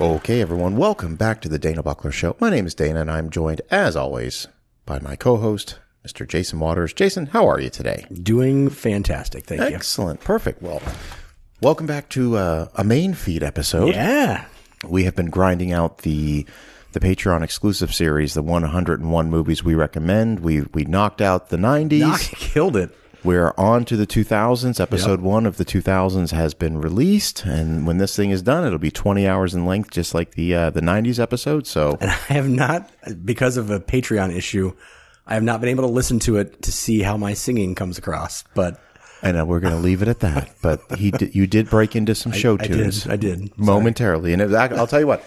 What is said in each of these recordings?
Okay, everyone, welcome back to the Dana Buckler Show. My name is Dana, and I'm joined, as always, by my co-host, Mr. Jason Waters. Jason, how are you today? Doing fantastic. Thank you. Excellent, perfect. Well, welcome back to uh, a main feed episode. Yeah. We have been grinding out the the Patreon exclusive series, the 101 movies we recommend. We we knocked out the 90s. Knock, killed it. We're on to the 2000s. Episode one of the 2000s has been released, and when this thing is done, it'll be 20 hours in length, just like the uh, the 90s episode. So And I have not, because of a Patreon issue, I have not been able to listen to it to see how my singing comes across. But And we're going to leave it at that. But he, did, you did break into some show I tunes. did. I did. momentarily, and it, I, I'll tell you what.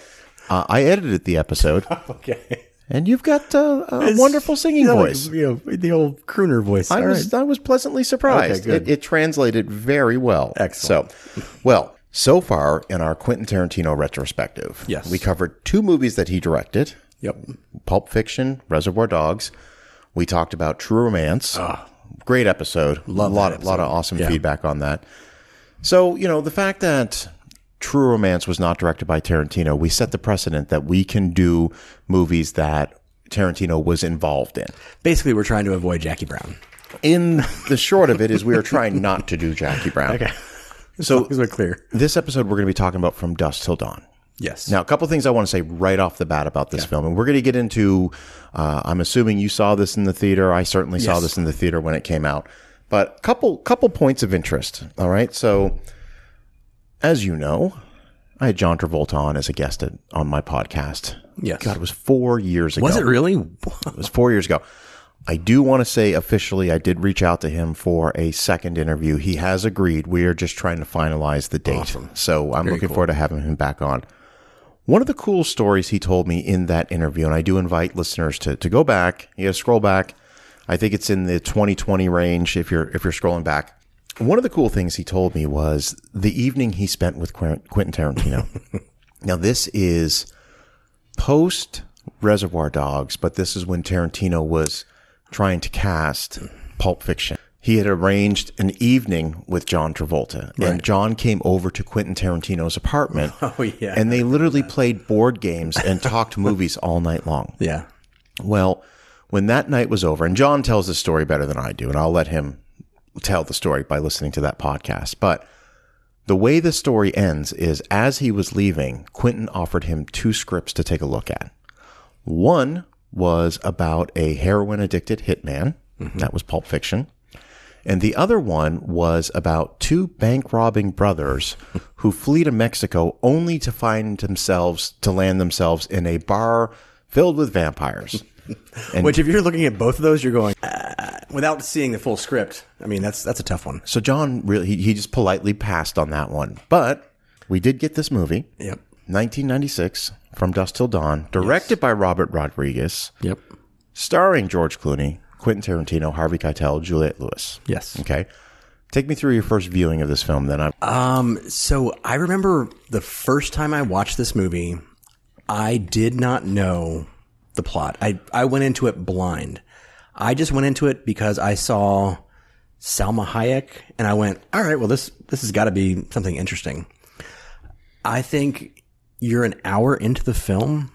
Uh, I edited the episode, Okay. And you've got uh, a wonderful singing You know, voice. You know, the old crooner voice. I All was right. I was pleasantly surprised. Okay. It, it translated very well. Excellent. So, well, so far in our Quentin Tarantino retrospective, Yes. we covered two movies that he directed: Yep. Pulp Fiction, Reservoir Dogs. We talked about True Romance. Great episode. Love a lot, that lot of awesome Yeah. feedback on that. So, you know, the fact that True Romance was not directed by Tarantino, we set the precedent that we can do movies that Tarantino was involved in. Basically, we're trying to avoid Jackie Brown. In the short of it is we are trying not to do Jackie Brown. Okay. So we're clear. this episode we're going to be talking about from dusk till dawn. Yes. Now, a couple things I want to say right off the bat about this film, and we're going to get into. Uh, I'm assuming you saw this in the theater. I certainly saw this in the theater when it came out. But couple couple points of interest. All right, so as you know, I had John Travolta on as a guest at, on my podcast. Yes. God, it was four years ago. was it really? It was four years ago. I do want to say officially, I did reach out to him for a second interview. He has agreed. We are just trying to finalize the date. So I'm looking forward to having him back on. One of the cool stories he told me in that interview, and I do invite listeners to, to go back. You gotta scroll back. I think it's in the 2020 range if you're if you're scrolling back. One of the cool things he told me was the evening he spent with Quentin Tarantino. now this is post Reservoir Dogs, but this is when Tarantino was trying to cast Pulp Fiction. He had arranged an evening with John Travolta, and John came over to Quentin Tarantino's apartment. Oh, yeah. And they literally played board games and talked movies all night long. Yeah. Well, when that night was over, and John tells the story better than I do, and I'll let him tell the story by listening to that podcast. But the way the story ends is as he was leaving, Quentin offered him two scripts to take a look at. One was about a heroin addicted hitman. Mm-hmm. That was Pulp Fiction. And the other one was about two bank robbing brothers who flee to Mexico only to find themselves, to land themselves in a bar filled with vampires. And Which, if you're looking at both of those, you're going uh, without seeing the full script. I mean, that's that's a tough one. so John really, he, he just politely passed on that one. But we did get this movie, Yep. 1996, From Dusk Till Dawn, directed by Robert Rodriguez, Yep. starring George Clooney, Quentin Tarantino, Harvey Keitel, Juliette Lewis. Yes. Okay. Take me through your first viewing of this film. Then I'm Um, so I remember the first time I watched this movie, I did not know the plot. I, I went into it blind. I just went into it because I saw Salma Hayek and I went, all right, well, this, this has got to be something interesting. I think you're an hour into the film.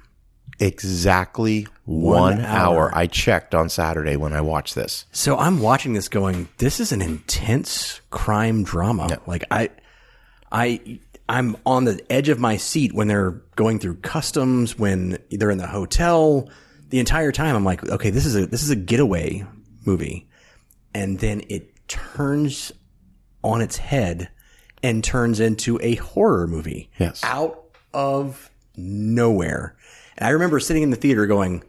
exactly one, hour. hour. I checked on Saturday when I watched this. So I'm watching this going, this is an intense crime drama. Like I, I, I'm on the edge of my seat when they're going through customs, when they're in the hotel. The entire time I'm like, okay, this is a, this is a getaway movie. And then it turns on its head and turns into a horror movie. Yes. Out of nowhere. And I remember sitting in the theater going,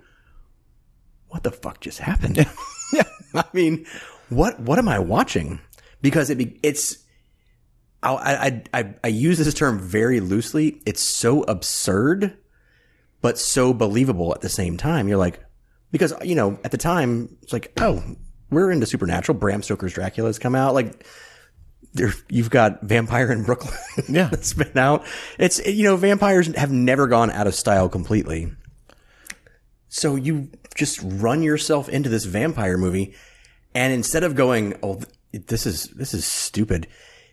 what the fuck just happened? I mean, what, what am I watching? Because it, be- it's, I, I, I, I use this term very loosely. It's so absurd, but so believable at the same time. You're like, because, you know, at the time, it's like, oh, we're into supernatural. Bram Stoker's Dracula has come out. Like, there, you've got Vampire in Brooklyn. Yeah. that's been out. It's, you know, vampires have never gone out of style completely. So you just run yourself into this vampire movie, and instead of going, "Oh, this is this is stupid,"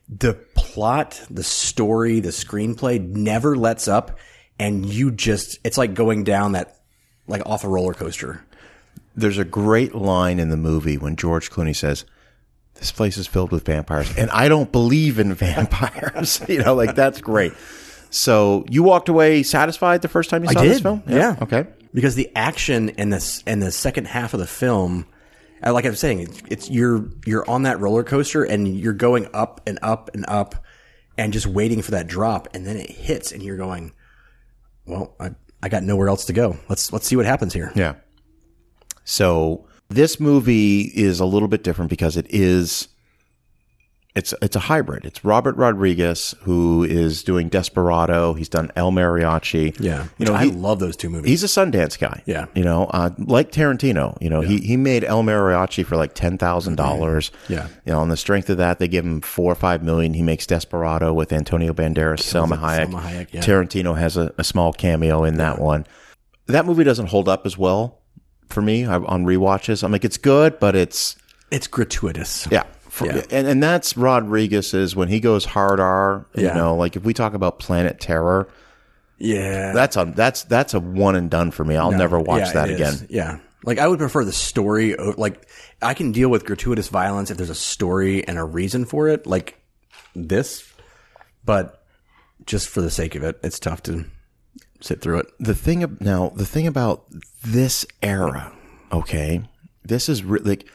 the plot, the story, the screenplay never lets up, and you just it's like going down that like off a roller coaster. There's a great line in the movie when George Clooney says, "This place is filled with vampires," and I don't believe in vampires. you know, like that's great. So you walked away satisfied the first time you saw this film? yeah. Okay. because the action in this in the second half of the film Uh, like i was saying it's, it's you're you're on that roller coaster and you're going up and up and up and just waiting for that drop. And then it hits and you're going well i i got nowhere else to go. Let's let's see what happens here. Yeah. So this movie is a little bit different because it is it's it's a hybrid. It's Robert Rodriguez who is doing Desperado. He's done El Mariachi. yeah You know, i he- love those two movies He's a Sundance guy. Yeah. You know, uh, like Tarantino, you know, he, he made El Mariachi for like $10,000. Yeah. You know, on the strength of that, they give him four or five million. He makes Desperado with Antonio Banderas, Salma Hayek. Salma Hayek, yeah. Tarantino has a, a small cameo in that one. That movie doesn't hold up as well for me I- on rewatches. I'm like, it's good, but it's, it's gratuitous yeah. For, Yeah. And, and that's Rodriguez's when he goes hard R, you Yeah. know, like if we talk about Planet Terror, yeah that's a, that's, that's a one and done for me. I'll never watch Yeah, that again. is. Yeah. Like I would prefer the story. Like I can deal with gratuitous violence if there's a story and a reason for it, like this. But just for the sake of it, it's tough to sit through it. the thing now the thing about this era okay this is re- like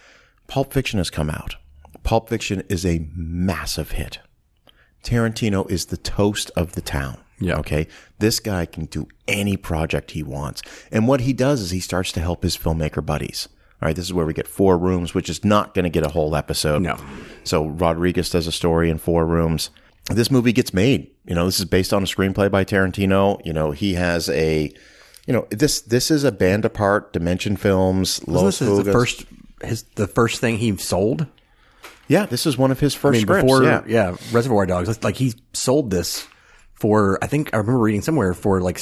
pulp fiction has come out pulp fiction is a massive hit. Tarantino is the toast of the town Yeah. okay? This guy can do any project he wants. And what he does is he starts to help his filmmaker buddies all right? This is where we get four rooms which is not going to get a whole episode. No. so rodriguez does a story in four rooms. This movie gets made you know? This is based on a screenplay by tarantino. You know he has a you know this this is a band apart dimension films Los this is the first his the first thing he sold. Yeah this is one of his first I mean, scripts before yeah yeah. Reservoir Dogs. Like he sold this for I think I remember reading somewhere for like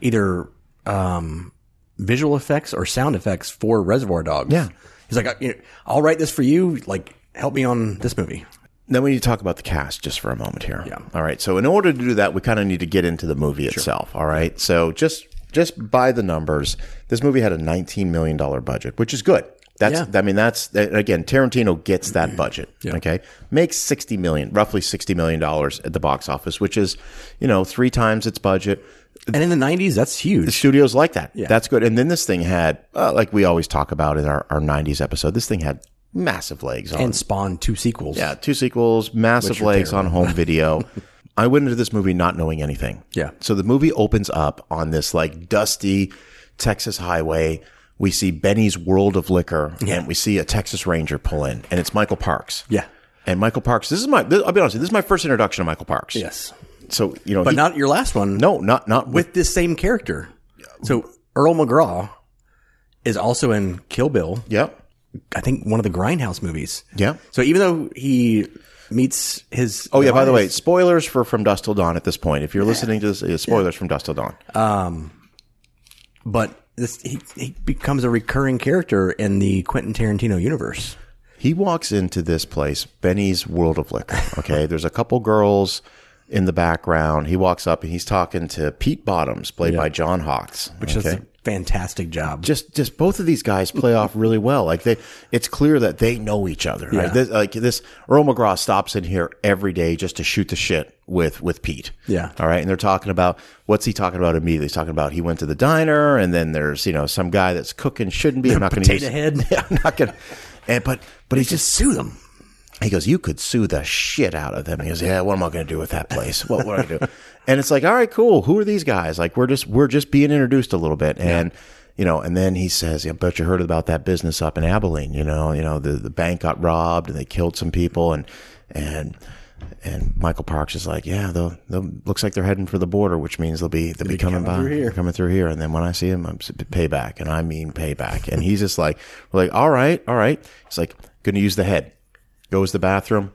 either um, visual effects or sound effects for Reservoir Dogs. Yeah. he's like, you know, I'll write this for you. Like, help me on this movie. Then we need to talk about the cast just for a moment here. Yeah. All right. So in order to do that, we kind of need to get into the movie itself. All right. So just just by the numbers, this movie had a $19 million budget, which is good. That's Yeah. I mean that's again Tarantino gets that budget. Okay, makes sixty million, roughly sixty million dollars at the box office, which is you know three times its budget. And in the '90s, that's huge. The studios like that. Yeah. That's good. And then this thing had, uh, like we always talk about in our, our '90s episode, this thing had massive legs on And spawned two sequels. yeah, two sequels, massive legs on home video. I went into this movie not knowing anything. Yeah. So the movie opens up on this like dusty Texas highway. We see Benny's World of Liquor, and we see a Texas Ranger pull in, and it's Michael Parks. Yeah. And Michael Parks, this is my, this, I'll be honest, this is my first introduction to Michael Parks. Yes. So, you know, But he- not your last one. no, not, not with, with this same character. So Earl McGraw is also in Kill Bill. yep. I think one of the Grindhouse movies. Yeah. So even though he meets his Oh, yeah, by the way, spoilers for From Dusk Till Dawn at this point. If you're listening to this, spoilers from Dusk Till Dawn. Um, but this he, he becomes a recurring character in the Quentin Tarantino universe. He walks into this place, Benny's World of Liquor. Okay, there's a couple girls in the background. He walks up and he's talking to Pete Bottoms, played by John Hawkes. Which is a fantastic job. just just both of these guys play off really well. Like they, it's clear that they know each other. Right? Yeah. This, like this, Earl McGraw stops in here every day just to shoot the shit with with Pete. Yeah. All right, and they're talking about what's he talking about immediately? He's talking about he went to the diner, and then there's you know some guy that's cooking shouldn't be. I'm not going to Potato head. Yeah, I'm not going to. And but but he just sue them. he goes, "You could sue the shit out of them." He goes, "Yeah, what am I going to do with that place? What what am I going to do?" And it's like, "All right, cool. Who are these guys? Like, we're just we're just being introduced a little bit." And you know, and then he says, "I bet you heard about that business up in Abilene. You know, you know the the bank got robbed and they killed some people and and." And Michael Parks is like, yeah, they'll, they'll looks like they're heading for the border, which means they'll be they'll be, coming, by, through here. coming through here. And then when I see him, I'm payback, and I mean payback. And he's just like, we're like, all right, all right. He's like, going to use the head. Goes to the bathroom.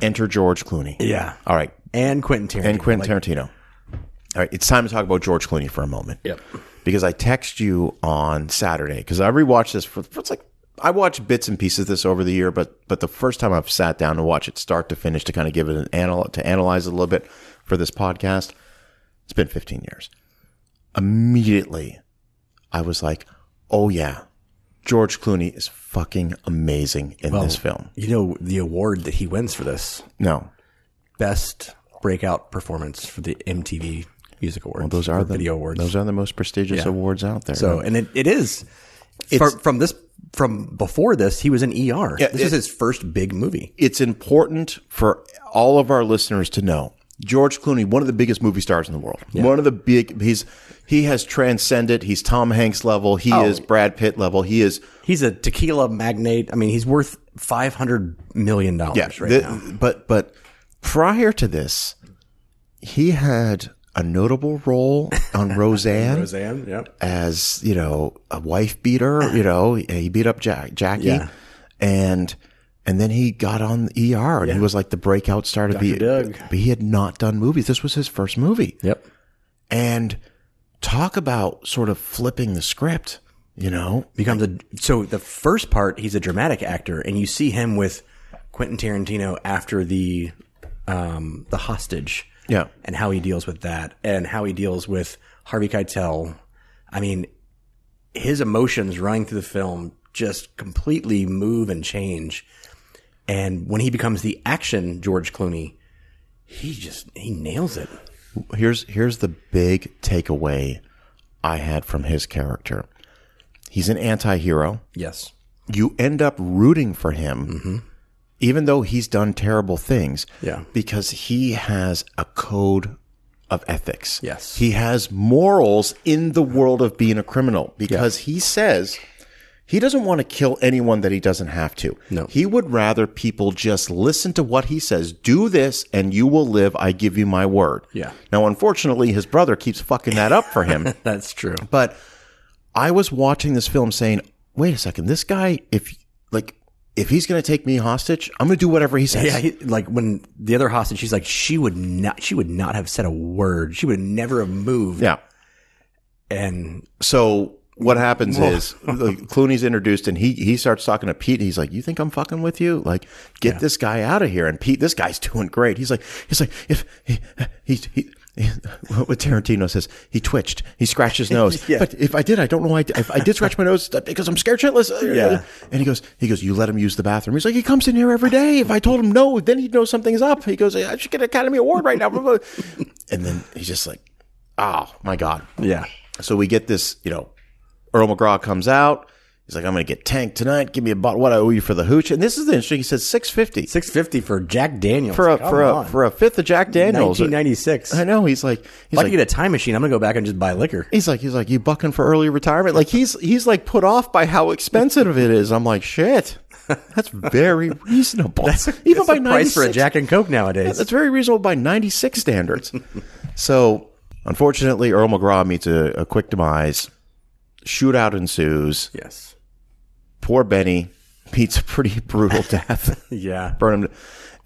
Enter George Clooney. Yeah. All right. And Quentin Tarantino. And Quentin Tarantino. All right. It's time to talk about George Clooney for a moment. Yep. Because I text you on Saturday because I rewatched this for, for it's like I watched bits and pieces of this over the year, but but the first time I've sat down to watch it start to finish to kind of give it an anal to analyze it a little bit for this podcast, it's been 15 years. immediately I was like, oh yeah, George Clooney is fucking amazing in this film. You know the award that he wins for this No, best breakout performance for the MTV Music Awards. Well, those are the video awards. Those are the most prestigious awards out there. so, and it, it is from, from this from before this, he was in ER. Yeah, this it- is his first big movie. it's important for all of our listeners to know George Clooney, one of the biggest movie stars in the world. One of the big he's he has transcended. He's Tom Hanks level. He is Brad Pitt level. He is He's a tequila magnate. I mean, he's worth five hundred million dollars yeah. right the- now. But but prior to this, he had a notable role on Roseanne. Roseanne, yep. as you know a wife beater. You know he beat up Jack, Jackie, Yeah. and and then he got on ER and he was like the breakout star to be. Doug. But he had not done movies. This was his first movie, Yep. and talk about sort of flipping the script. You know, becomes a so the first part he's a dramatic actor and you see him with Quentin Tarantino after the um the hostage yeah, and how he deals with that and how he deals with Harvey Keitel. I mean his emotions running through the film just completely move and change. And when he becomes the action George Clooney he just he nails it. Here's here's the big takeaway I had from his character. He's an anti-hero. yes. You end up rooting for him, mm-hmm. Even though he's done terrible things. Yeah. Because he has a code of ethics. Yes. He has morals in the world of being a criminal because he says he doesn't want to kill anyone that he doesn't have to. No. He would rather people just listen to what he says. Do this and you will live. I give you my word. Yeah. Now, unfortunately, his brother keeps fucking that up for him. that's true But I was watching this film saying, wait a second, this guy, if like, if he's going to take me hostage, I'm going to do whatever he says. Yeah, he, like when the other hostage, she's like, she would not, she would not have said a word. She would never have moved. Yeah. And So what happens is like, Clooney's introduced and he, he starts talking to Pete. And he's like, you think I'm fucking with you? Like, get this guy out of here. And Pete, this guy's doing great. He's like, he's like, if he, he, he what Tarantino says, he twitched, he scratched his nose. Yeah. But if I did, I don't know. why I, did. if I did scratch my nose because I'm scared shitless. Yeah. And he goes, he goes, you let him use the bathroom. He's like, he comes in here every day. If I told him no, then he'd know something's up. He goes, I should get an Academy Award right now. and then he's just like, oh my God. yeah, So we get this, you know, Earl McGraw comes out. He's like, I'm going to get tanked tonight. Give me a bottle. What I owe you for the hooch. And this is the interesting. He says 650 six fifty for Jack Daniels for a, Come for a, for a fifth of Jack Daniels. nineteen ninety six. I know. He's like, he's I like, could get a time machine, I'm gonna go back and just buy liquor. he's like, he's like, you bucking for early retirement? Like he's, he's like put off by how expensive it is. I'm like, shit, that's very reasonable. Even That's by the price for a Jack and Coke nowadays. That's very reasonable by 96 standards. so, unfortunately, Earl McGraw meets a, a quick demise. Shootout ensues. yes. Poor Benny meets a pretty brutal death. Yeah. Burn him.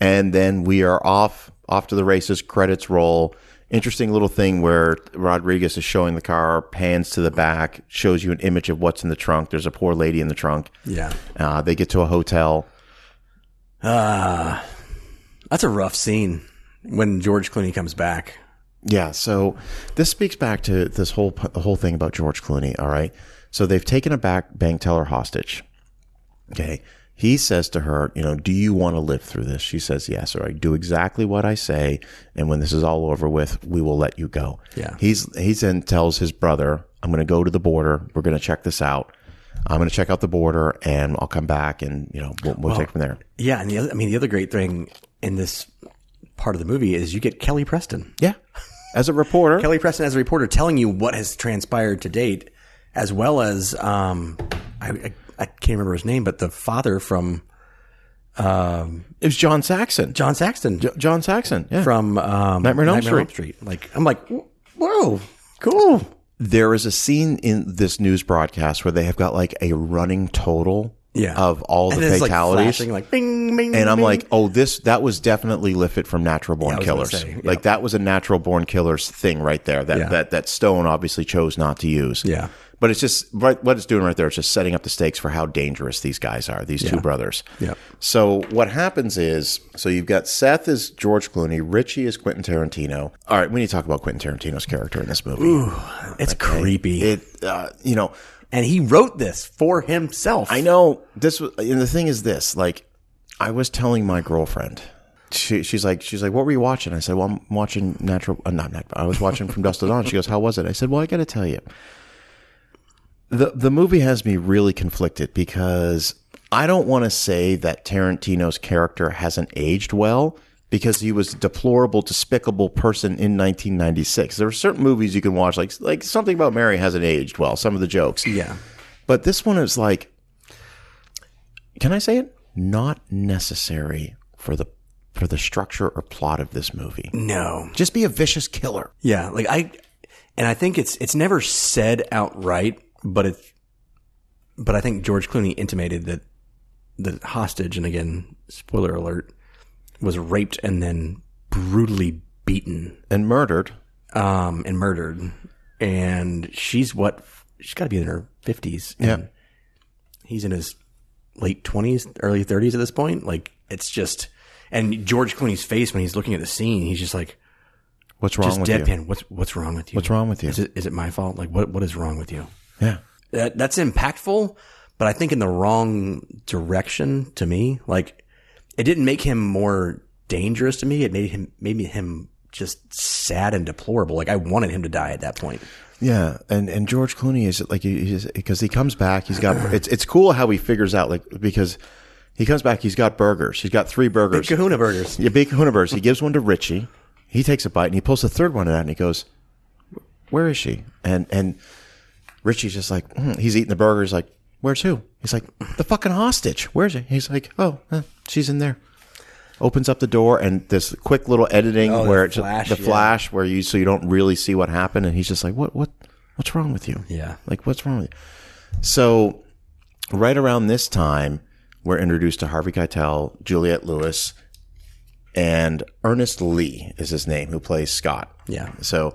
And then we are off off to the races. Credits roll. Interesting little thing where Rodriguez is showing the car, pans to the back, shows you an image of what's in the trunk. There's a poor lady in the trunk. Yeah. Uh, they get to a hotel. Uh, that's a rough scene when George Clooney comes back. Yeah, so this speaks back to this whole the whole thing about George Clooney. All right, so they've taken a back bank teller hostage. Okay, he says to her, you know, do you want to live through this? She says yes. All right, do exactly what I say, and when this is all over with, we will let you go. Yeah. he's he then tells his brother, I'm going to go to the border. We're going to check this out. I'm going to check out the border, and I'll come back, and you know, we'll, we'll take from there. Yeah, and the other, I mean, the other great thing in this part of the movie is you get Kelly Preston. Yeah, as a reporter, Kelly Preston as a reporter telling you what has transpired to date, as well as um, I, I, I can't remember his name, but the father from um, it was John Saxon. John Saxton John Saxon. Yeah. from um, Nightmare on Elm Street. Like I'm like, whoa, cool. there is a scene in this news broadcast where they have got like a running total Yeah. of all the And it's fatalities. flashing, like bing, bing, and I'm bing. like, oh, this that was definitely lifted from Natural Born I Killers. say, yeah. Like that was a Natural Born Killers thing right there. That Yeah. that that Stone obviously chose not to use. Yeah. But it's just right, what it's doing right there. It's just setting up the stakes for how dangerous these guys are. These two brothers. Yeah. So what happens is, so you've got Seth is George Clooney, Richie is Quentin Tarantino. All right, we need to talk about Quentin Tarantino's character in this movie. Ooh, It's creepy. It, uh, you know, and he wrote this for himself. I know this was, and the thing is this, like, I was telling my girlfriend, she, she's like, she's like, what were you watching? I said, well, I'm watching Natural, uh, not Natural, I was watching From Dust to Dawn. She goes, how was it? I said, well, I got to tell you, the the movie has me really conflicted because I don't want to say that Tarantino's character hasn't aged well because he was a deplorable, despicable person in 1996. There are certain movies you can watch, like like something about Mary hasn't aged well. Some of the jokes, Yeah. but this one is like, can I say it? Not necessary for the for the structure or plot of this movie. No. Just be a vicious killer. Yeah. Like I, and I think it's it's never said outright, but it's, but I think George Clooney intimated that the hostage, and again, spoiler alert, was raped and then brutally beaten And murdered. um, and murdered. And she's what? She's got to be in her fifties. Yeah. he's in his late twenties, early thirties at this point. Like it's just, and George Clooney's face when he's looking at the scene, he's just like What's wrong just with you? deadpan. What's what's wrong with you? What's wrong with you? Is it is it my fault? Like what what is wrong with you? Yeah. That that's impactful, but I think in the wrong direction to me. Like it didn't make him more dangerous to me. It made him made me him just sad and deplorable. Like I wanted him to die at that point. Yeah, and and George Clooney is like he's because he comes back. He's got it's it's cool how he figures out like because he comes back. He's got burgers. He's got three burgers. Kahuna burgers. Yeah, big kahuna burgers. He gives one to Richie. He takes a bite and he pulls the third one out and he goes, "Where is she?" And and Richie's just like "Hmm." he's eating the burger. He's like, "Where's who?" He's like, "The fucking hostage. Where's she?" He's like, "Oh, eh, she's in there." Opens up the door and this quick little editing Oh, where it's flash, the yeah. flash where you so you don't really see what happened and he's just like, "What what what's wrong with you?" Yeah. Like, what's wrong with you? So, right around this time, we're introduced to Harvey Keitel, Juliette Lewis, and Ernest Lee is his name, who plays Scott. Yeah. So,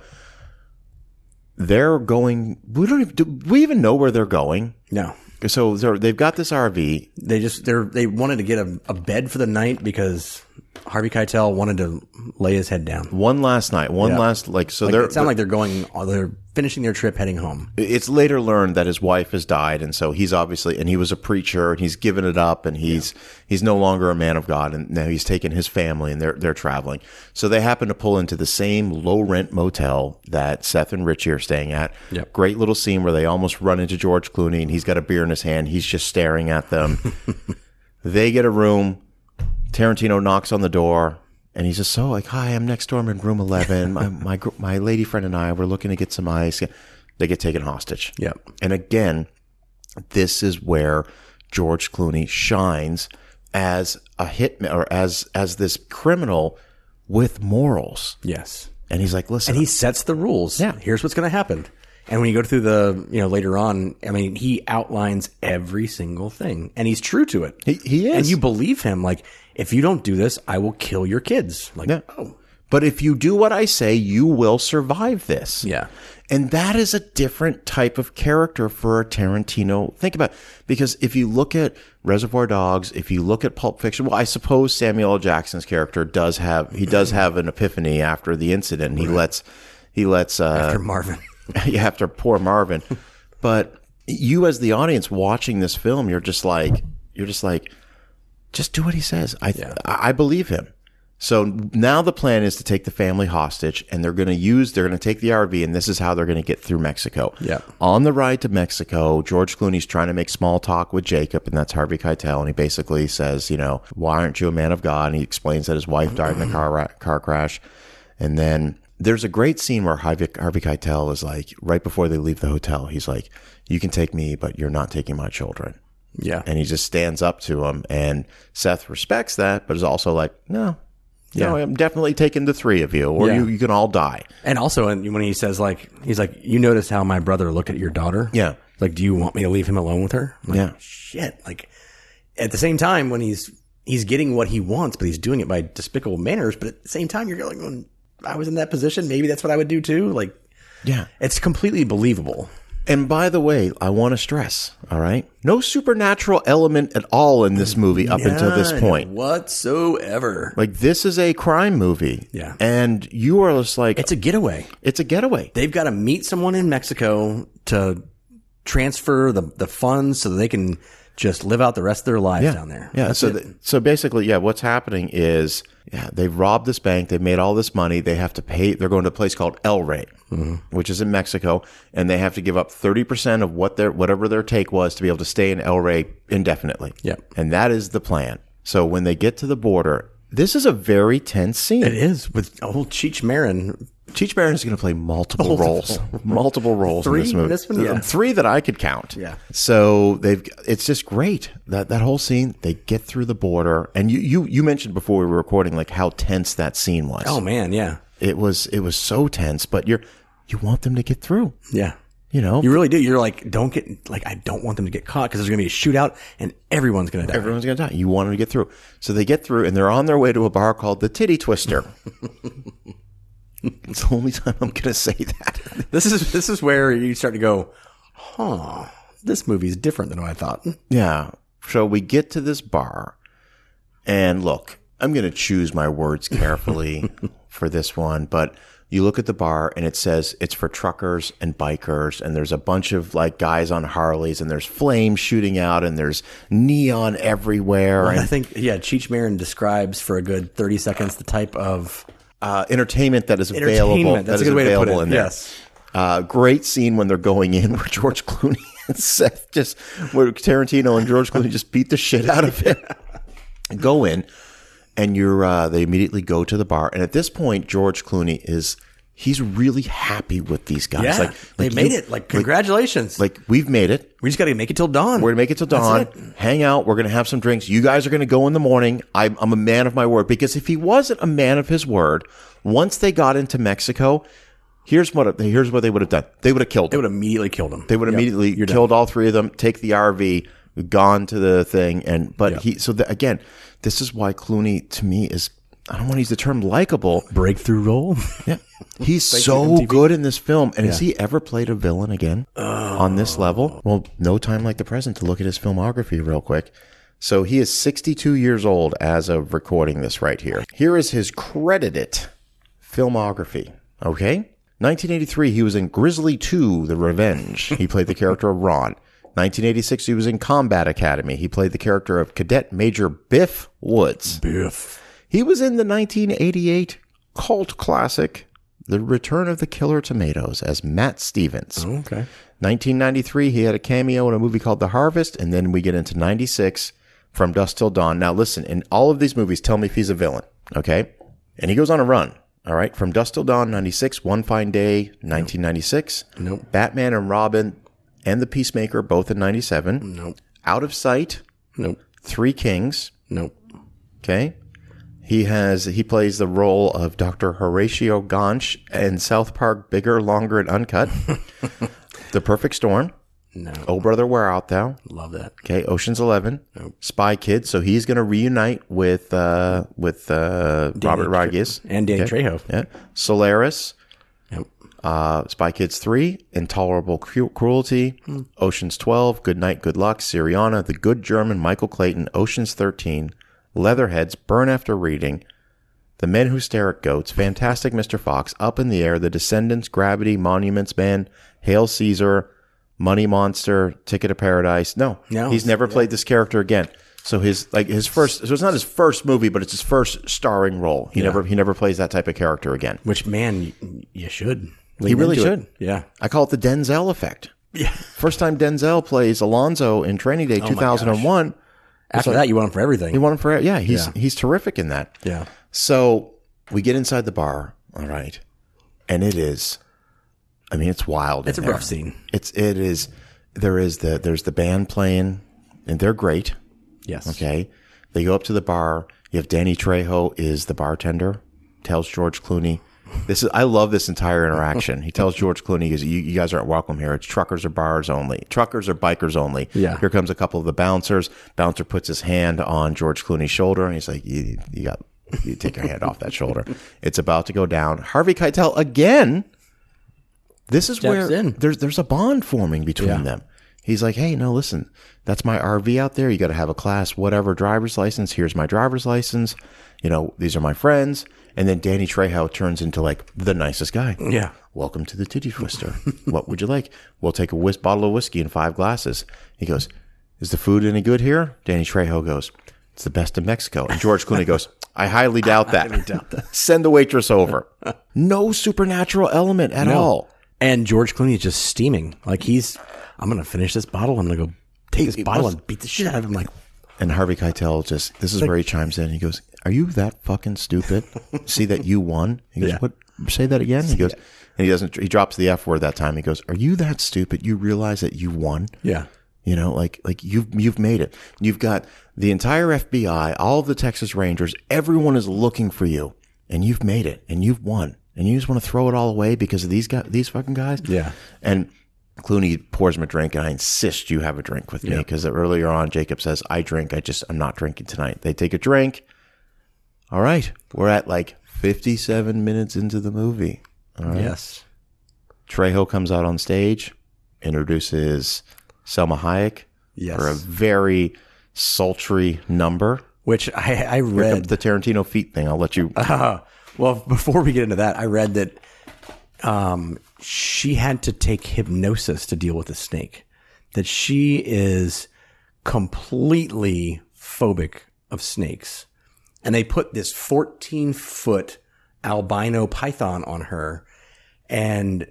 they're going. We don't even. Do we even know where they're going? No. So they're, they've got this RV. They just they're they wanted to get a, a bed for the night because Harvey Keitel wanted to lay his head down. One last night. One Yeah. last like. So Like, they're. it sounded like they're going. They're finishing their trip, heading home. it's later learned that his wife has died, and so he's obviously and he was a preacher, and he's given it up, and he's he's no longer a man of God, and now he's taken his family, and they're they're traveling. So they happen to pull into the same low rent motel that Seth and Richie are staying at. Yep. Great little scene where they almost run into George Clooney, and he's got a beer in his hand. He's just staring at them. they get a room. Tarantino knocks on the door. And he's just so like, "Hi, I'm next door. I'm in room 11. My my my lady friend and I we're looking to get some ice." They get taken hostage. Yeah. And again, this is where George Clooney shines as a hitman or as as this criminal with morals. Yes. And he's like, "Listen, And he sets the rules. Yeah. Here's what's going to happen. And when you go through the, you know, later on, I mean, he outlines every single thing and he's true to it. he, he is." and you believe him. Like, if you don't do this, I will kill your kids. Like, Yeah. oh, But if you do what I say, you will survive this. Yeah. And that is a different type of character for a Tarantino. Think about it. because if you look at Reservoir Dogs, if you look at Pulp Fiction, well, I suppose Samuel L. Jackson's character does have he does have an epiphany after the incident. He lets he lets uh, after Marvin. after poor Marvin. But you as the audience watching this film, you're just like you're just like, just do what he says. I I I believe him. So now the plan is to take the family hostage, and they're going to use they're going to take the RV, and this is how they're going to get through Mexico. Yeah. On the ride to Mexico, George Clooney's trying to make small talk with Jacob, and that's Harvey Keitel, and he basically says, you know, why aren't you a man of God? And he explains that his wife died in a car ra- car crash, and then there's a great scene where Harvey, Harvey Keitel is like, right before they leave the hotel, he's like, you can take me, but you're not taking my children. Yeah. And he just stands up to him, and Seth respects that, but is also like, no, no, I'm definitely taking the three of you, or Yeah. you, you can all die. And also, and when he says like, he's like, you notice how my brother looked at your daughter? Yeah. Like, do you want me to leave him alone with her? Like, Yeah. Shit. Like, at the same time, when he's he's getting what he wants, but he's doing it by despicable manners. But at the same time, you're going, I was in that position. Maybe that's what I would do too. Like, Yeah. it's completely believable. And by the way, I want to stress, all right? No supernatural element at all in this movie up until this point. whatsoever. Like this is a crime movie. Yeah. And you are just like It's a getaway. it's a getaway. They've got to meet someone in Mexico to transfer the the funds so that they can just live out the rest of their lives down there. Yeah. That's so, th- so basically, yeah, what's happening is, yeah, they've robbed this bank. They've made all this money. They have to pay. They're going to a place called El Rey, mm-hmm. which is in Mexico, and they have to give up thirty percent of what their whatever their take was to be able to stay in El Rey indefinitely. Yep. And that is the plan. So when they get to the border, this is a very tense scene. it is with old Cheech Marin. Cheech Marin is going to play multiple roles, multiple roles Three in this movie. this one? Yeah. Three that I could count. Yeah. So they've. It's just great that that whole scene. They get through the border, and you you you mentioned before we were recording like how tense that scene was. Oh man, yeah, It was it was so tense, but you're you want them to get through. yeah. You know, You really do. You're like, don't get like, I don't want them to get caught because there's going to be a shootout and everyone's going to die. everyone's gonna die. You want them to get through. So they get through, and they're on their way to a bar called the Titty Twister. it's the only time I'm gonna say that. This is this is where you start to go, huh? This movie is different than what I thought. Yeah. So we get to this bar, and look, I'm going to choose my words carefully for this one, but you look at the bar and it says it's for truckers and bikers, and there's a bunch of like guys on Harleys, and there's flames shooting out, and there's neon everywhere, I and think yeah, Cheech Marin describes for a good thirty seconds the type of uh, entertainment that is available. That's that a is good way to put available it. in there. Yes. Uh, great scene when they're going in where George Clooney and Seth just, where Tarantino and George Clooney just beat the shit out of him. Go in, and you're. Uh, they immediately go to the bar, and at this point, George Clooney is. He's really happy with these guys. Yeah, like, they made you- it. Like congratulations. Like we've made it. we just got to make it till dawn. We're gonna make it till dawn. Hang out. We're gonna have some drinks. You guys are gonna go in the morning. I'm, I'm a man of my word because if he wasn't a man of his word, once they got into Mexico, here's what here's what they would have done. They would have killed. They Them. would immediately killed him. They would have immediately killed all three of them. Take the RV, gone to the thing, and but he. So the, again, this is why Clooney to me is. I don't want to use the term likable. breakthrough role. Yeah. He's so good in this film. And has he ever played a villain again on this oh. level? Well, no time like the present to look at his filmography real quick. So he is 62 years old as of recording this right here. Here is his credited filmography. Okay. 1983, he was in Grizzly 2, The Revenge. He played the character of Ron. 1986, he was in Combat Academy. He played the character of Cadet Major Biff Woods. Biff. He was in the 1988 cult classic, The Return of the Killer Tomatoes, as Matt Stevens. Oh, okay. 1993, he had a cameo in a movie called The Harvest, and then we get into 96, From Dusk Till Dawn. Now, listen, in all of these movies, tell me if he's a villain, okay? And he goes on a run, all right? From Dusk Till Dawn, 96, One Fine Day, 1996. Nope. Batman and Robin and The Peacemaker, both in 97. Nope. Out of Sight, Nope. Three Kings, Nope. Okay. He has he plays the role of Dr. Horatio Gonch in South Park Bigger, Longer, and Uncut. the Perfect Storm. No. Oh Brother, Where Art Thou? Love that. Okay, Ocean's Eleven. Spy Kid. So he's gonna reunite with uh with uh Robert Rodriguez. And Danny Trejo. Yeah. Solaris. Yep. Uh, Spy Kids 3, Intolerable Cru- Cruelty, Ocean's 12, Good Night, Good Luck, Syriana, The Good German, Michael Clayton, Ocean's 13, Leatherheads, Burn After Reading, The Men Who Stare at Goats, Fantastic Mr. Fox, Up in the Air, The Descendants, Gravity, Monuments Man, Hail Caesar, Money Monster, Ticket to Paradise. No, No, he's never played this character again. So his like his first so it's not his first movie, but it's his first starring role. He never he never plays that type of character again. Which man, you, should. He really should. Yeah. I call it the Denzel effect. Yeah. First time Denzel plays Alonzo in Training Day 2001, After that, you want him for everything. he won him for yeah. He's he's terrific in that. yeah. So we get inside the bar, all right, and it is. I mean, it's wild. It's a in there. rough scene. It's it is. There is the there's the band playing, and they're great. Yes. Okay, they go up to the bar. You have Danny Trejo is the bartender. Tells George Clooney. This is I love this entire interaction. He tells George Clooney, you, you guys aren't welcome here. It's truckers or bars only. Truckers or bikers only. Yeah. Here comes a couple of the bouncers. Bouncer puts his hand on George Clooney's shoulder and he's like, you, you got you take your hand off that shoulder. It's about to go down. Harvey Keitel again this is where in. there's there's a bond forming between Yeah. them. He's like, hey, no, listen, that's my RV out there. You got to have a class whatever driver's license. Here's my driver's license. You know, these are my friends. And then Danny Trejo turns into like the nicest guy. Yeah. Welcome to the Titty Twister. what would you like? We'll take a whis- bottle of whiskey and five glasses. He goes, Is the food any good here? Danny Trejo goes, It's the best in Mexico. And George Clooney goes, I highly doubt that. Send the waitress over. No supernatural element at all. And George Clooney is just steaming. Like he's, I'm gonna finish this bottle. I'm gonna go take this bottle and beat the shit out of him. Like, And Harvey Keitel just, this is where he chimes in. He goes, Are you that fucking stupid? See that you won? He goes, Yeah. What? Say that again? He goes, and he doesn't, he drops the F word that time. He goes, Are you that stupid? You realize that you won? yeah, You know, like like you've you've made it. You've got the entire FBI, all of the Texas Rangers, everyone is looking for you, and you've made it, and you've won, and you just want to throw it all away because of these guys, these fucking guys. Yeah. And Clooney pours him a drink, and I insist you have a drink with me because earlier on Jacob says I drink, I just I'm not drinking tonight. They take a drink. All right, we're at like 57 minutes into the movie. yes, Trejo comes out on stage, introduces Salma Hayek yes. for a very sultry number. Which I, I read. the Tarantino feet thing. I'll let you. Uh, well, before we get into that, I read that um, she had to take hypnosis to deal with the snake. That she is completely phobic of snakes. And they put this 14 foot albino python on her. And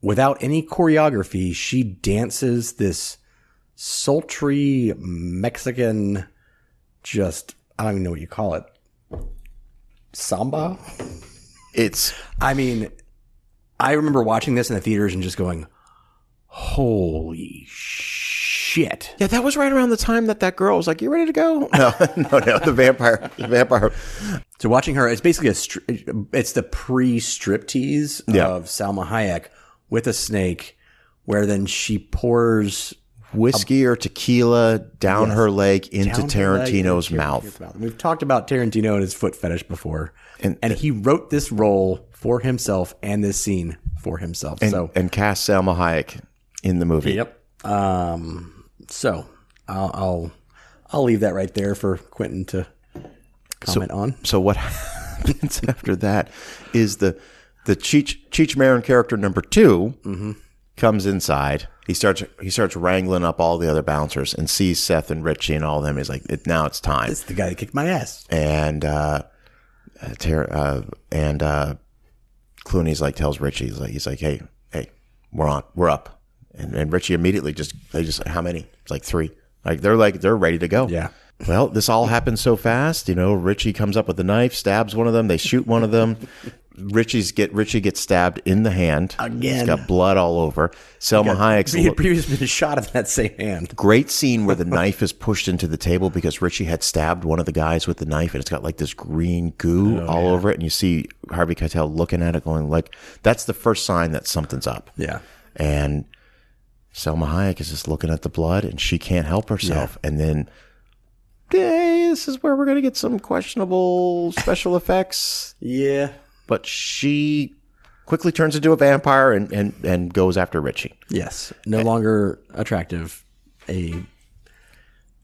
without any choreography, she dances this sultry Mexican, just, I don't even know what you call it. Samba? It's I mean, I remember watching this in the theaters and just going, "Holy shit!" yeah. That was right around the time that that girl was like, "You ready to go?" No, no, no. The vampire, the vampire. So watching her, it's basically a, it's the pre-strip tease Yeah. of Salma Hayek with a snake, where then she pours Whiskey or tequila down her leg into her leg Tarantino's into mouth. Tarantino's And We've talked about Tarantino and his foot fetish before, And- and he wrote this role for himself and this scene for himself. and, so and cast Salma Hayek in the movie. Yep. Um. So I'll I'll, I'll leave that right there for Quentin to comment on. So what happens after that is the the Cheech Cheech Marin character number 2 comes inside. He starts he starts wrangling up all the other bouncers and sees Seth and Richie and all of them. He's like, it, now it's time. It's the guy that kicked my ass. And uh, uh, Ter- uh and uh, Clooney's like tells Richie he's like he's like hey hey we're on we're up and and Richie immediately just they just how many it's like three like they're like they're ready to go Yeah. well, this all happens so fast. You know, Richie comes up with a knife, stabs one of them. They shoot one of them. Richie's get Richie gets stabbed in the hand Again. He's got blood all over. Salma Hayek's He had previously been shot in that same hand. great scene where the knife is pushed into the table because Richie had stabbed one of the guys with the knife, and it's got like this green goo Oh, all over it. And you see Harvey Keitel looking at it, going like, "That's the first sign that something's up." Yeah. and Salma Hayek is just looking at the blood and she can't help herself. And then, hey, this is where we're going to get some questionable special effects. Yeah. But she quickly turns into a vampire and, and, and goes after Richie. Yes. No longer attractive. A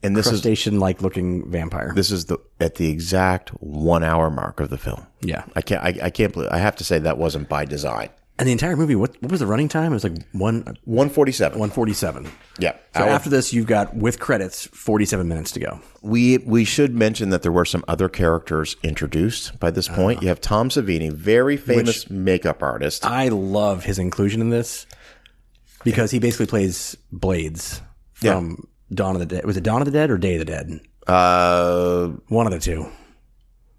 And this is crustacean like looking vampire. this is the at the exact one hour mark of the film. Yeah. I can't I, I can't believe I have to say that wasn't by design. And the entire movie, what what was the running time? It was like one One forty seven. one forty seven. Yeah. So Hour- after this, you've got with credits forty seven minutes to go. We we should mention that there were some other characters introduced by this point. Uh-huh. You have Tom Savini, very famous makeup artist. I love his inclusion in this because he basically plays Blades from Dawn of the Dead. Was it Dawn of the Dead or Day of the Dead? Uh, One of the two.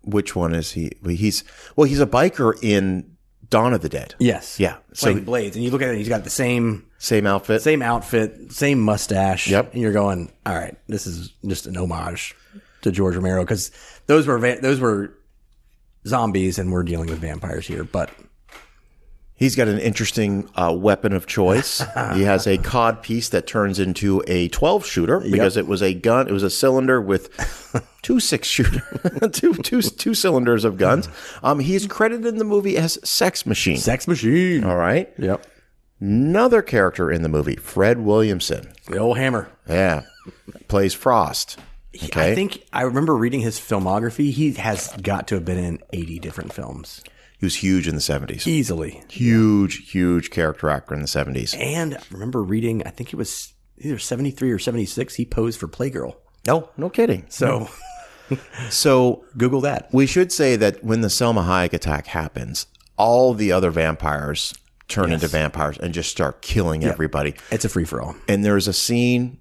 which one is he? Well, He's well, he's a biker in Dawn of the Dead. Yes. Yeah. So Playing Blades, and you look at it, he's got the same same outfit. same outfit, same mustache. Yep. And you're going, all right, this is just an homage to George Romero because those were va- those were zombies, and we're dealing with vampires here. But He's got an interesting uh, weapon of choice. he has a cod piece that turns into a 12 shooter because it was a gun. It was a cylinder with two six shooter, two, two, two cylinders of guns. Um, he's credited in the movie as Sex Machine. Sex Machine. All right. Yep. Another character in the movie, Fred Williamson. The old hammer. Yeah. Plays Frost. Okay. I think I remember reading his filmography. He has got to have been in 80 different films. He was huge in the 70s. Easily. Huge, huge character actor in the 70s. And I remember reading, I think it was either 73 or 76, he posed for Playgirl. No, no kidding. So So Google that. we should say that when the Salma Hayek attack happens, all the other vampires turn into vampires and just start killing everybody. It's a free for all. And there's a scene,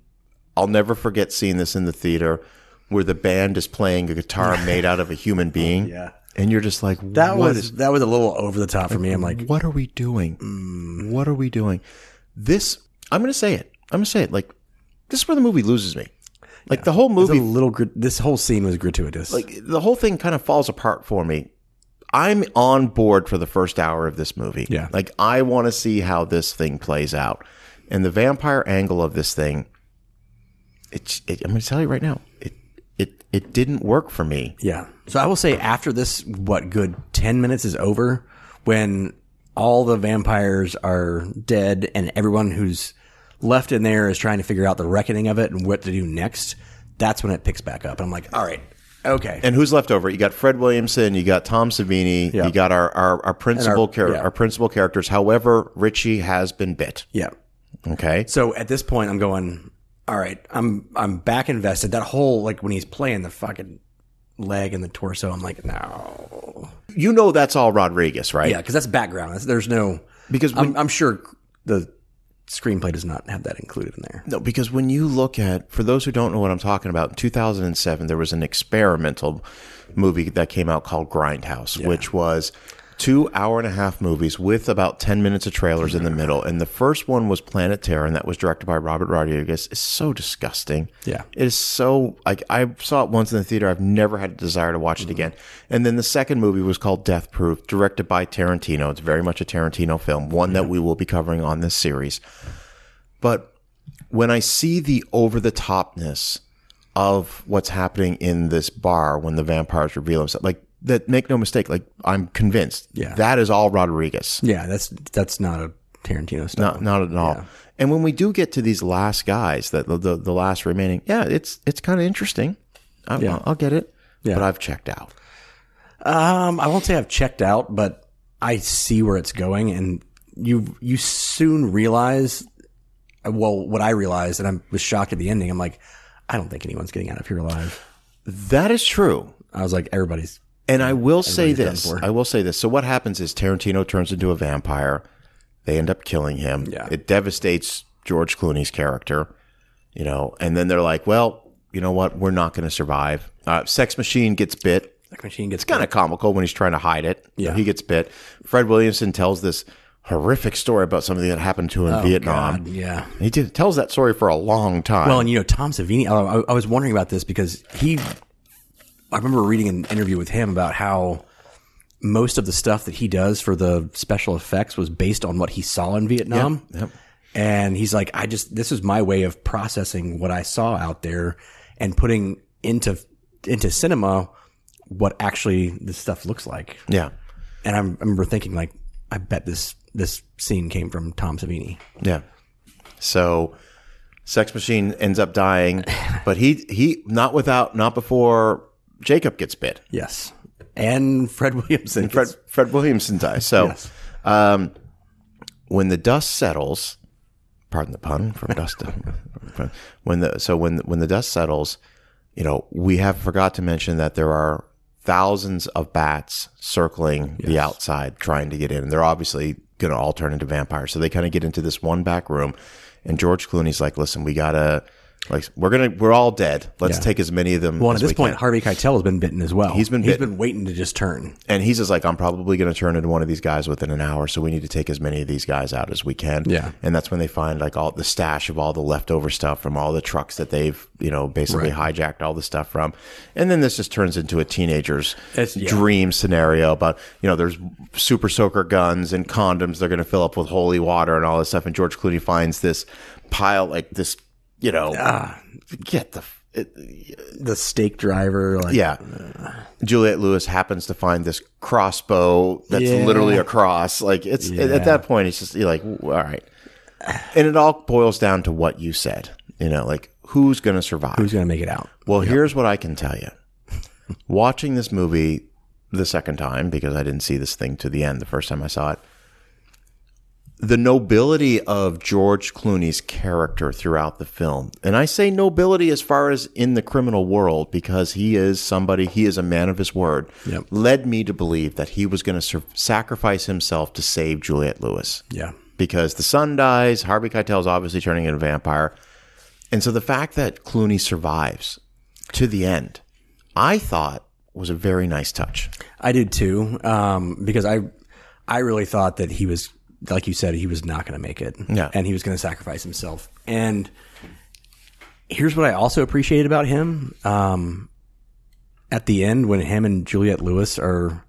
I'll never forget seeing this in the theater, where the band is playing a guitar made out of a human being. Yeah. And you're just like, That what was is- that was a little over the top for me. I'm like, what are we doing? Mm. What are we doing? This, I'm going to say it. I'm going to say it. Like, this is where the movie loses me. Like, the whole movie, little. This whole scene was gratuitous. like, the whole thing kind of falls apart for me. I'm on board for the first hour of this movie. Yeah. Like, I want to see how this thing plays out. And the vampire angle of this thing, it's, it, I'm going to tell you right now, it, it, it didn't work for me. Yeah. So I will say after this, what good 10 minutes is over when all the vampires are dead and everyone who's left in there is trying to figure out the reckoning of it and what to do next. That's when it picks back up. I'm like, all right, okay. And who's left over? You got Fred Williamson, you got Tom Savini, Yeah. you got our our, our principal char- yeah. our principal characters. However, Richie has been bit. yeah. Okay, So at this point, I'm going, all right, I'm, I'm back invested. That whole, like when he's playing the fucking leg and the torso, I'm like, no. you know that's all Rodriguez, right? Yeah. Cause that's background. That's, there's no, Because when, I'm, I'm sure the screenplay does not have that included in there. no, because when you look at for those who don't know what I'm talking about, in 2007 there was an experimental movie that came out called Grindhouse, which was two hour and a half movies with about 10 minutes of trailers in the middle. And the first one was Planet Terror, and that was directed by Robert Rodriguez. It's so disgusting. Yeah. It is so like I saw it once in the theater. I've never had a desire to watch it mm-hmm. again. And then the second movie was called Death Proof, directed by Tarantino. It's very much a Tarantino film, one that we will be covering on this series. But when I see the over the topness of what's happening in this bar when the vampires reveal themselves, like that, make no mistake, like I'm convinced, Yeah. that is all Rodriguez. Yeah, that's that's not a Tarantino style. Not, not at all. And when we do get to these last guys, that the, the the last remaining, yeah, it's it's kind of interesting. I, Yeah. I'll, I'll get it. Yeah. But I've checked out. Um, I won't say I've checked out, but I see where it's going, and you you soon realize. Well, what I realized, and I was shocked at the ending. I'm like, I don't think anyone's getting out of here alive. That is true. I was like, everybody's And I will say this. I will say this. So what happens is Tarantino turns into a vampire. They end up killing him. Yeah. It devastates George Clooney's character, you know, and then they're like, well, you know what? We're not going to survive. Uh, Sex Machine gets bit. like machine gets Kind of comical when he's trying to hide it. Yeah. He gets bit. Fred Williamson tells this horrific story about something that happened to him in Vietnam. Oh, God, yeah. He did, tells that story for a long time. Well, and you know, Tom Savini, I, I was wondering about this because he, I remember reading an interview with him about how most of the stuff that he does for the special effects was based on what he saw in Vietnam. Yep. And he's like, I just, this is my way of processing what I saw out there and putting into, into cinema what actually this stuff looks like. yeah. And I remember thinking like, I bet this, this scene came from Tom Savini. Yeah. So Sex Machine ends up dying, but he he not without not before Jacob gets bit. Yes. And Fred Williamson. Fred Fred Williamson dies. So Yes. um, when the dust settles, pardon the pun from dust to when the so when when the dust settles, you know we have forgot to mention that there are thousands of bats circling the outside trying to get in, and they're obviously going to all turn into vampires. So they kind of get into this one back room, and George Clooney's like, "Listen, we gotta." Like we're gonna, we're all dead. Let's Yeah. take as many of them. Well, as at this we point, can. Harvey Keitel has been bitten as well. He's been He's bitten. been waiting to just turn. And he's just like, I'm probably going to turn into one of these guys within an hour. So we need to take as many of these guys out as we can. Yeah. And that's when they find like all the stash of all the leftover stuff from all the trucks that they've, you know, basically hijacked all the stuff from. And then this just turns into a teenager's It's- yeah. dream scenario about, you know, there's super soaker guns and condoms they're going to fill up with holy water and all this stuff. And George Clooney finds this pile, like this, you know, Ah. get the. It, The stake driver, like yeah. Juliette Lewis happens to find this crossbow that's Yeah. literally a cross. Like it's at that point, it's just you're like, all right. and it all boils down to what you said. You know, like who's going to survive? Who's going to make it out? Well, here's what I can tell you. Watching this movie the second time, because I didn't see this thing to the end the first time I saw it, the nobility of George Clooney's character throughout the film. And I say nobility as far as in the criminal world because he is somebody, he is a man of his word, Yep. led me to believe that he was going to sur- sacrifice himself to save Juliette Lewis Yeah. because the son dies. Harvey Keitel is obviously turning into a vampire. And so the fact that Clooney survives to the end, I thought was a very nice touch. I did too, um, because I, I really thought that he was, like you said, he was not going to make it, Yeah. and he was going to sacrifice himself. And here's what I also appreciated about him: um, at the end, when him and Juliette Lewis are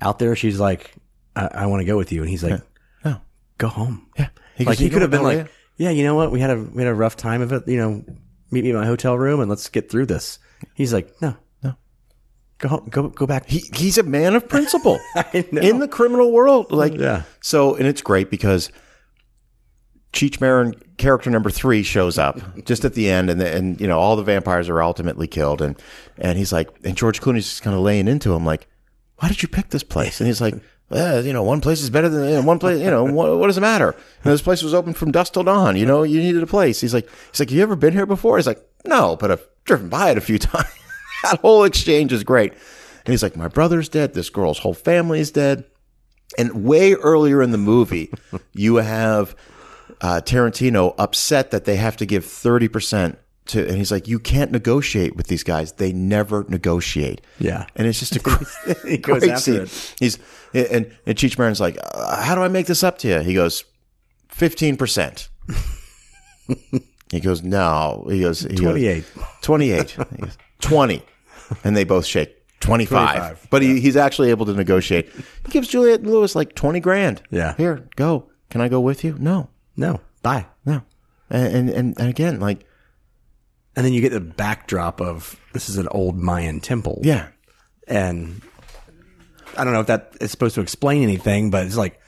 out there, she's like, "I, I want to go with you," and he's like, No. "Go home." Yeah. like he could have been like, "Yeah, you know what? We had a we had a rough time of it. You know, meet me in my hotel room and let's get through this." He's like, "No, No. Go go go back." he, he's a man of principle in the criminal world. Like, Yeah. So, and it's great because Cheech Marin, character number three, shows up just at the end, and the, and you know all the vampires are ultimately killed, and and he's like, and George Clooney's just kind of laying into him like, why did you pick this place? And he's like. Eh, you know, one place is better than you know, one place. You know, what, what does it matter? And this place was open from dusk till dawn. You know, you needed a place. He's like, he's like, you ever been here before? He's like, no, but I've driven by it a few times. That whole exchange is great. And he's like, my brother's dead. This girl's whole family is dead. And way earlier in the movie, you have uh, Tarantino upset that they have to give 30% to, and he's like, you can't negotiate with these guys. They never negotiate. Yeah. And it's just a great, He goes great after scene. He's, and, and Cheech Marin's like, uh, how do I make this up to you? He goes, 15%. he goes, no. He goes, he goes, 28. 28. He goes, 20. And they both shake. 25. 25, But he, he's actually able to negotiate. He gives Juliette Lewis like 20 grand. Yeah. Here, go. Can I go with you? No, No, bye. no. And, and, and again, like, And then you get the backdrop of this is an old Mayan temple. yeah. And I don't know if that is supposed to explain anything, but it's like,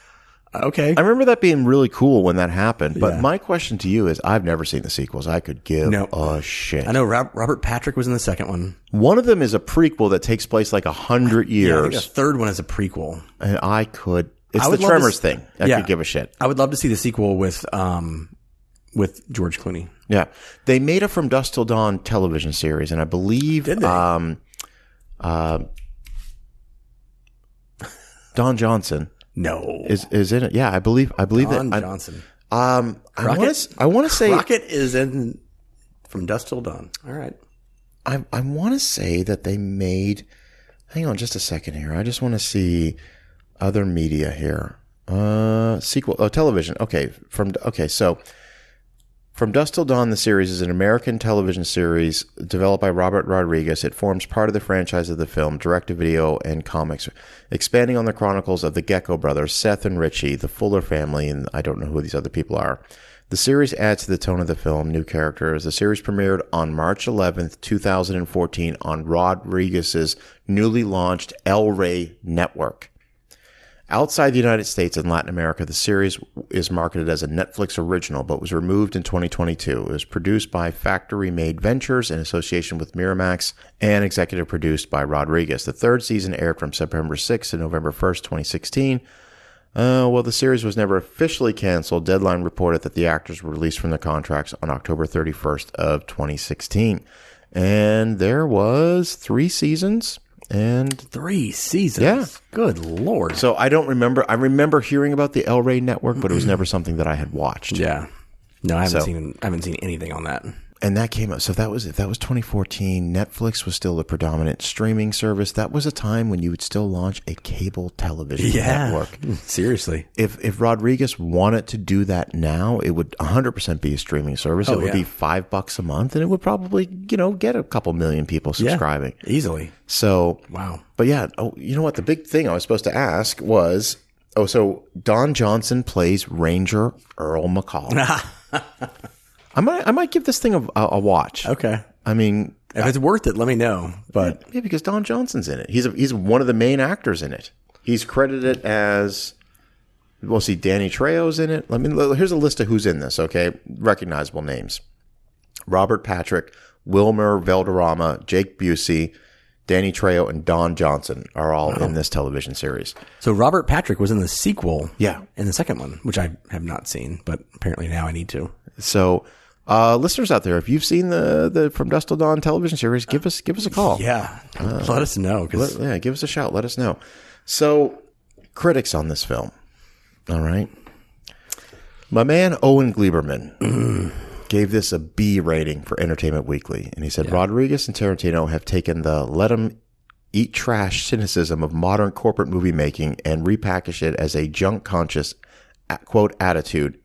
okay. I remember that being really cool when that happened. But Yeah. my question to you is I've never seen the sequels. I could give No. a shit. I know Rob, Robert Patrick was in the second one. One of them is a prequel that takes place like a hundred Yeah, I think the third one is a prequel. and I could, it's I the would love to Tremors s- thing. I Yeah. could give a shit. I would love to see the sequel with um with George Clooney. Yeah. They made a From Dusk Till Dawn television series, and I believe um uh Don Johnson No, is is in it. Yeah, I believe I believe Don that I, Johnson. um I Rocket? want to I want to say Rocket is in from dusk till dawn. All right. I I want to say that they made Hang on just a second here. I just want to see other media here. Uh sequel oh television. Okay, from okay, so From Dusk Till Dawn, the series is an American television series developed by Robert Rodriguez. It forms part of the franchise of the film, direct to video, and comics, expanding on the chronicles of the Gecko brothers, Seth and Richie, the Fuller family, and I don't know who these other people are. The series adds to the tone of the film, new characters. The series premiered on March 11th, 2014, on Rodriguez's newly launched El Rey network. Outside the United States and Latin America, the series is marketed as a Netflix original, but was removed in 2022. It was produced by Factory Made Ventures in association with Miramax and executive produced by Rodriguez. The third season aired from September 6th to November 1st, 2016. Uh, well, the series was never officially canceled. Deadline reported that the actors were released from their contracts on October 31st of 2016. And there was three seasons and Three seasons. Yeah. Good lord. so I don't remember. I remember hearing about the El Rey network, but it was never something that I had watched. yeah. No, I haven't So- seen I haven't seen anything on that. And that came up. So that was that was 2014. Netflix was still the predominant streaming service. That was a time when you would still launch a cable television network. Hmm, seriously. If if Rodriguez wanted to do that now, it would 100% be a streaming service. Oh, it would Oh, yeah. be five bucks a month, and it would probably you know get a couple million people subscribing. Easily. So Wow. But yeah, oh, you know what? The big thing I was supposed to ask was, oh, so Don Johnson plays Ranger Earl McCall. I might, I might give this thing a, a, a watch. Okay. I mean, If it's worth it, let me know. But yeah, because Don Johnson's in it. He's a, he's one of the main actors in it. He's credited as We'll see Danny Trejo's in it. Let me. Here's a list of who's in this. Okay, recognizable names: Robert Patrick, Wilmer Valderrama, Jake Busey, Danny Trejo, and Don Johnson are all in this television series. So Robert Patrick was in the sequel. Yeah. In the second one, which I have not seen, but apparently now I need to. So, uh, listeners out there, if you've seen the the From Dusk Till Dawn television series, give us give us a call. Yeah. Let us know Let- yeah, give us a shout. Let us know. So, critics on this film. All right. My man Owen Gleiberman gave this a B rating for Entertainment Weekly, and he said Rodriguez and Tarantino have taken the let them eat trash" cynicism of modern corporate movie making and repackaged it as a junk conscious quote attitude.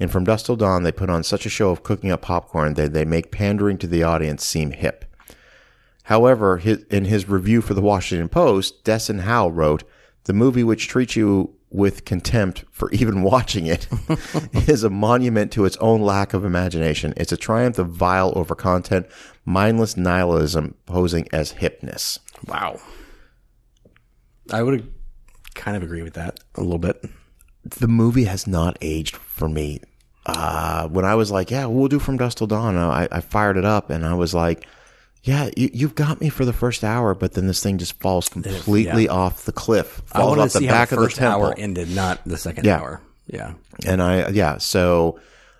And from Dusk Till Dawn, they put on such a show of cooking up popcorn that they make pandering to the audience seem hip. However, his, in his review for the Washington Post, Desson Howe wrote, "The movie which treats you with contempt for even watching it is a monument to its own lack of imagination. It's a triumph of vile over content, mindless nihilism posing as hipness." wow. I would kind of agree with that a little bit. The movie has not aged for me. Uh, when I was like, yeah, we'll do From Dusk Till Dawn, I, I fired it up and I was like, yeah, you, you've got me for the first hour, but then this thing just falls completely off the cliff, I falls off the back how of the the temple. hour ended, not the second Yeah. hour. Yeah. And I, yeah, so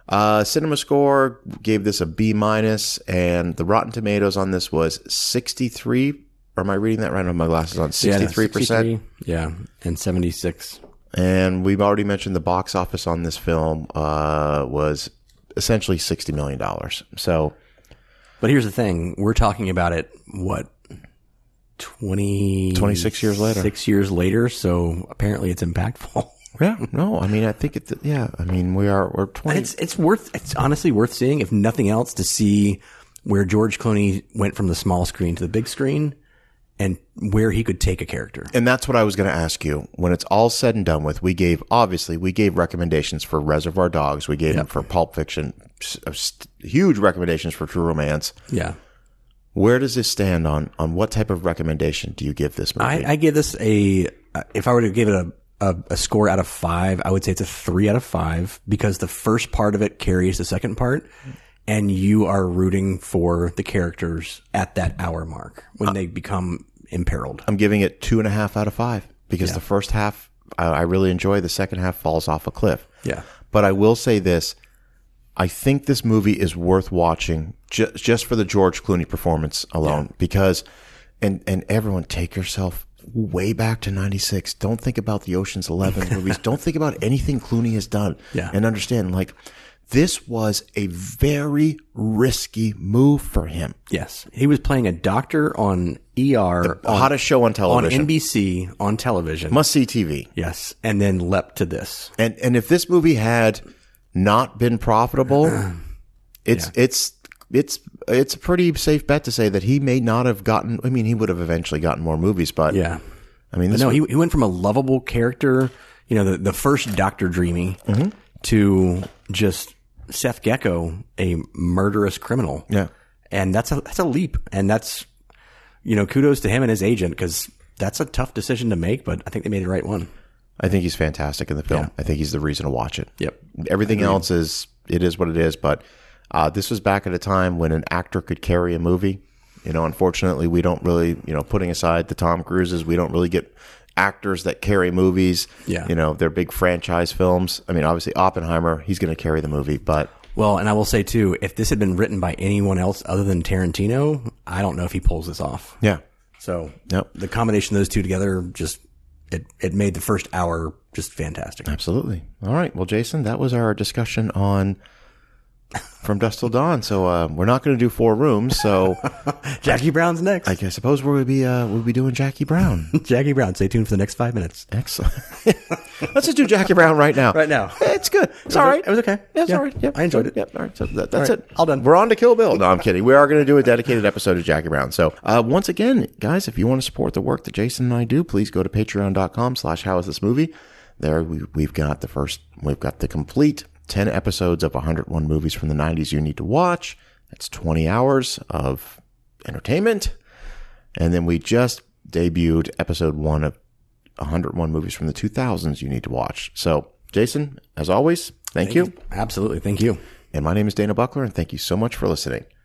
uh, Cinema Score gave this a B minus, and the Rotten Tomatoes on this was 63. Or am I reading that right? I have my glasses on. 63%. 63, Yeah. And 76. And we've already mentioned the box office on this film uh, was essentially $60 million. So, But here's the thing. We're talking about it, what, 20, 26 years later. Six years later. So apparently it's impactful. yeah, no, I mean, I think it's, yeah, I mean, we are, we're 20. It's it's worth it's honestly worth seeing, if nothing else, to see where George Clooney went from the small screen to the big screen, and where he could take a character. And that's what I was going to ask you. When it's all said and done with, we gave obviously we gave recommendations for Reservoir Dogs. We gave them for Pulp Fiction, huge recommendations for True Romance. Yeah, Where does this stand on on what type of recommendation do you give this movie? I, I give this a uh, if I were to give it a, a a score out of five, I would say it's a three out of five because the first part of it carries the second part. And you are rooting for the characters at that hour mark when they become imperiled. I'm giving it two and a half out of five because the first half I, I really enjoy. The second half falls off a cliff. Yeah. But I will say this: I think this movie is worth watching ju- just for the George Clooney performance alone. Because, and and everyone take yourself way back to '96. Don't think about the Ocean's Eleven movies. Don't think about anything Clooney has done. Yeah. And understand, like, this was a very risky move for him. Yes, he was playing a doctor on ER The hottest show on television. on. NBC on television. Must see TV. yes, and then leapt to this. And and if this movie had not been profitable, it's it's it's it's a pretty safe bet to say that he may not have gotten. I mean, he would have eventually gotten more movies, but Yeah, I mean, this no, he he went from a lovable character, you know, the the first Doctor Dreamy, Mm-hmm. to just Seth Gecko, a murderous criminal. yeah, and that's a that's a leap, and that's you know kudos to him and his agent because that's a tough decision to make, but I think they made the right one. I think he's fantastic in the film. I think he's the reason to watch it. Yep. Everything else is it is what it is, but uh, this was back at a time when an actor could carry a movie. You know, unfortunately, we don't really, you know, putting aside the Tom Cruises, we don't really get actors that carry movies. Yeah. You know, they're big franchise films. I mean, obviously Oppenheimer, he's going to carry the movie, but Well, and I will say too, if this had been written by anyone else other than Tarantino, I don't know if he pulls this off. yeah. So Yep. the combination of those two together just it it made the first hour just fantastic. Absolutely. All right. Well, Jason, that was our discussion on From Dusk Till Dawn. So uh, we're not going to do four rooms. So Jackie Brown's next. I guess suppose we'll be uh, we'll be doing Jackie Brown. Jackie Brown. Stay tuned for the next five minutes. Excellent. Let's just do Jackie Brown right now. Right now. It's good. It's all right. It was okay. Yeah, it's Yeah. all right. Yep. I enjoyed it. Yep. All right. So that, that's right. it. All done. We're on to Kill Bill. No, I'm kidding. We are going to do a dedicated episode of Jackie Brown. So uh, once again, guys, if you want to support the work that Jason and I do, please go to patreon.com slash how is this movie. There we, we've got the first, we've got the complete 10 episodes of 101 movies from the 90s you need to watch. That's 20 hours of entertainment. And then we just debuted episode one of 101 movies from the 2000s you need to watch. So Jason, as always, thank, you. Absolutely. Thank you. And my name is Dana Buckler, and thank you so much for listening.